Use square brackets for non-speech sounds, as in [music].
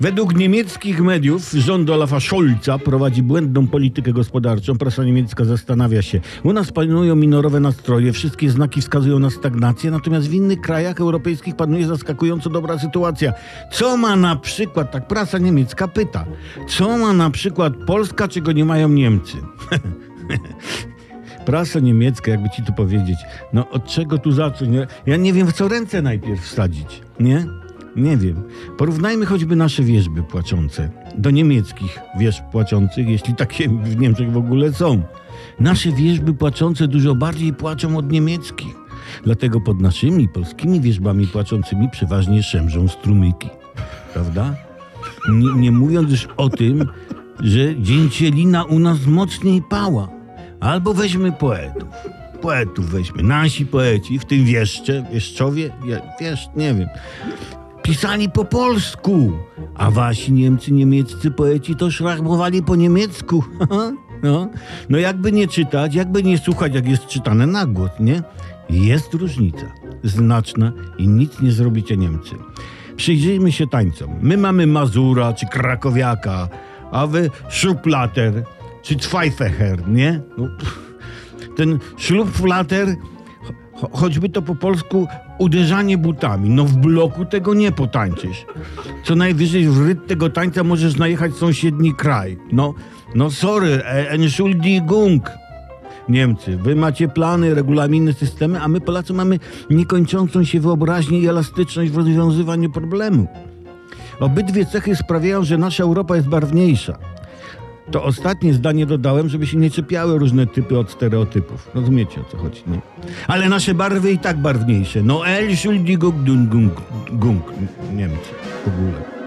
Według niemieckich mediów rząd Olafa Scholza prowadzi błędną politykę gospodarczą. Prasa niemiecka zastanawia się. U nas panują minorowe nastroje, wszystkie znaki wskazują na stagnację, natomiast w innych krajach europejskich panuje zaskakująco dobra sytuacja. Co ma na przykład, tak prasa niemiecka pyta, co ma na przykład Polska, czego nie mają Niemcy? [laughs] Prasa niemiecka, jakby ci tu powiedzieć, no od czego tu zacząć? No, Ja nie wiem, w co ręce najpierw wsadzić, nie? Nie wiem. Porównajmy choćby nasze wierzby płaczące do niemieckich wierzb płaczących, jeśli takie w Niemczech w ogóle są. Nasze wierzby płaczące dużo bardziej płaczą od niemieckich. Dlatego pod naszymi polskimi wierzbami płaczącymi przeważnie szemrzą strumyki. Prawda? Nie, nie mówiąc już o tym, że dzięcielina u nas mocniej pała. Albo weźmy poetów. Poetów weźmy. Nasi poeci, w tym wieszcze, wieszczowie, wie- wiesz, nie wiem. Pisali po polsku, a wasi Niemcy, niemieccy poeci to szrachbowali po niemiecku. [laughs] No, no jakby nie czytać, jakby nie słuchać, jak jest czytane na głos, nie? Jest różnica, znaczna i nic nie zrobicie Niemcy. Przyjrzyjmy się tańcom. My mamy Mazura czy Krakowiaka, a wy Schublater czy Zweifecher, nie? No, ten Schlupflater, cho- choćby to po polsku uderzanie butami. No w bloku tego nie potańczysz. Co najwyżej w rytm tego tańca możesz najechać sąsiedni kraj. No, no sorry, e, Entschuldigung. Niemcy, wy macie plany, regulaminy, systemy, a my Polacy mamy niekończącą się wyobraźnię i elastyczność w rozwiązywaniu problemu. Obydwie cechy sprawiają, że nasza Europa jest barwniejsza. To ostatnie zdanie dodałem, żeby się nie czepiały różne typy od stereotypów. Rozumiecie o co chodzi, nie? Ale nasze barwy i tak barwniejsze. No Entschuldigung, Niemcy w ogóle.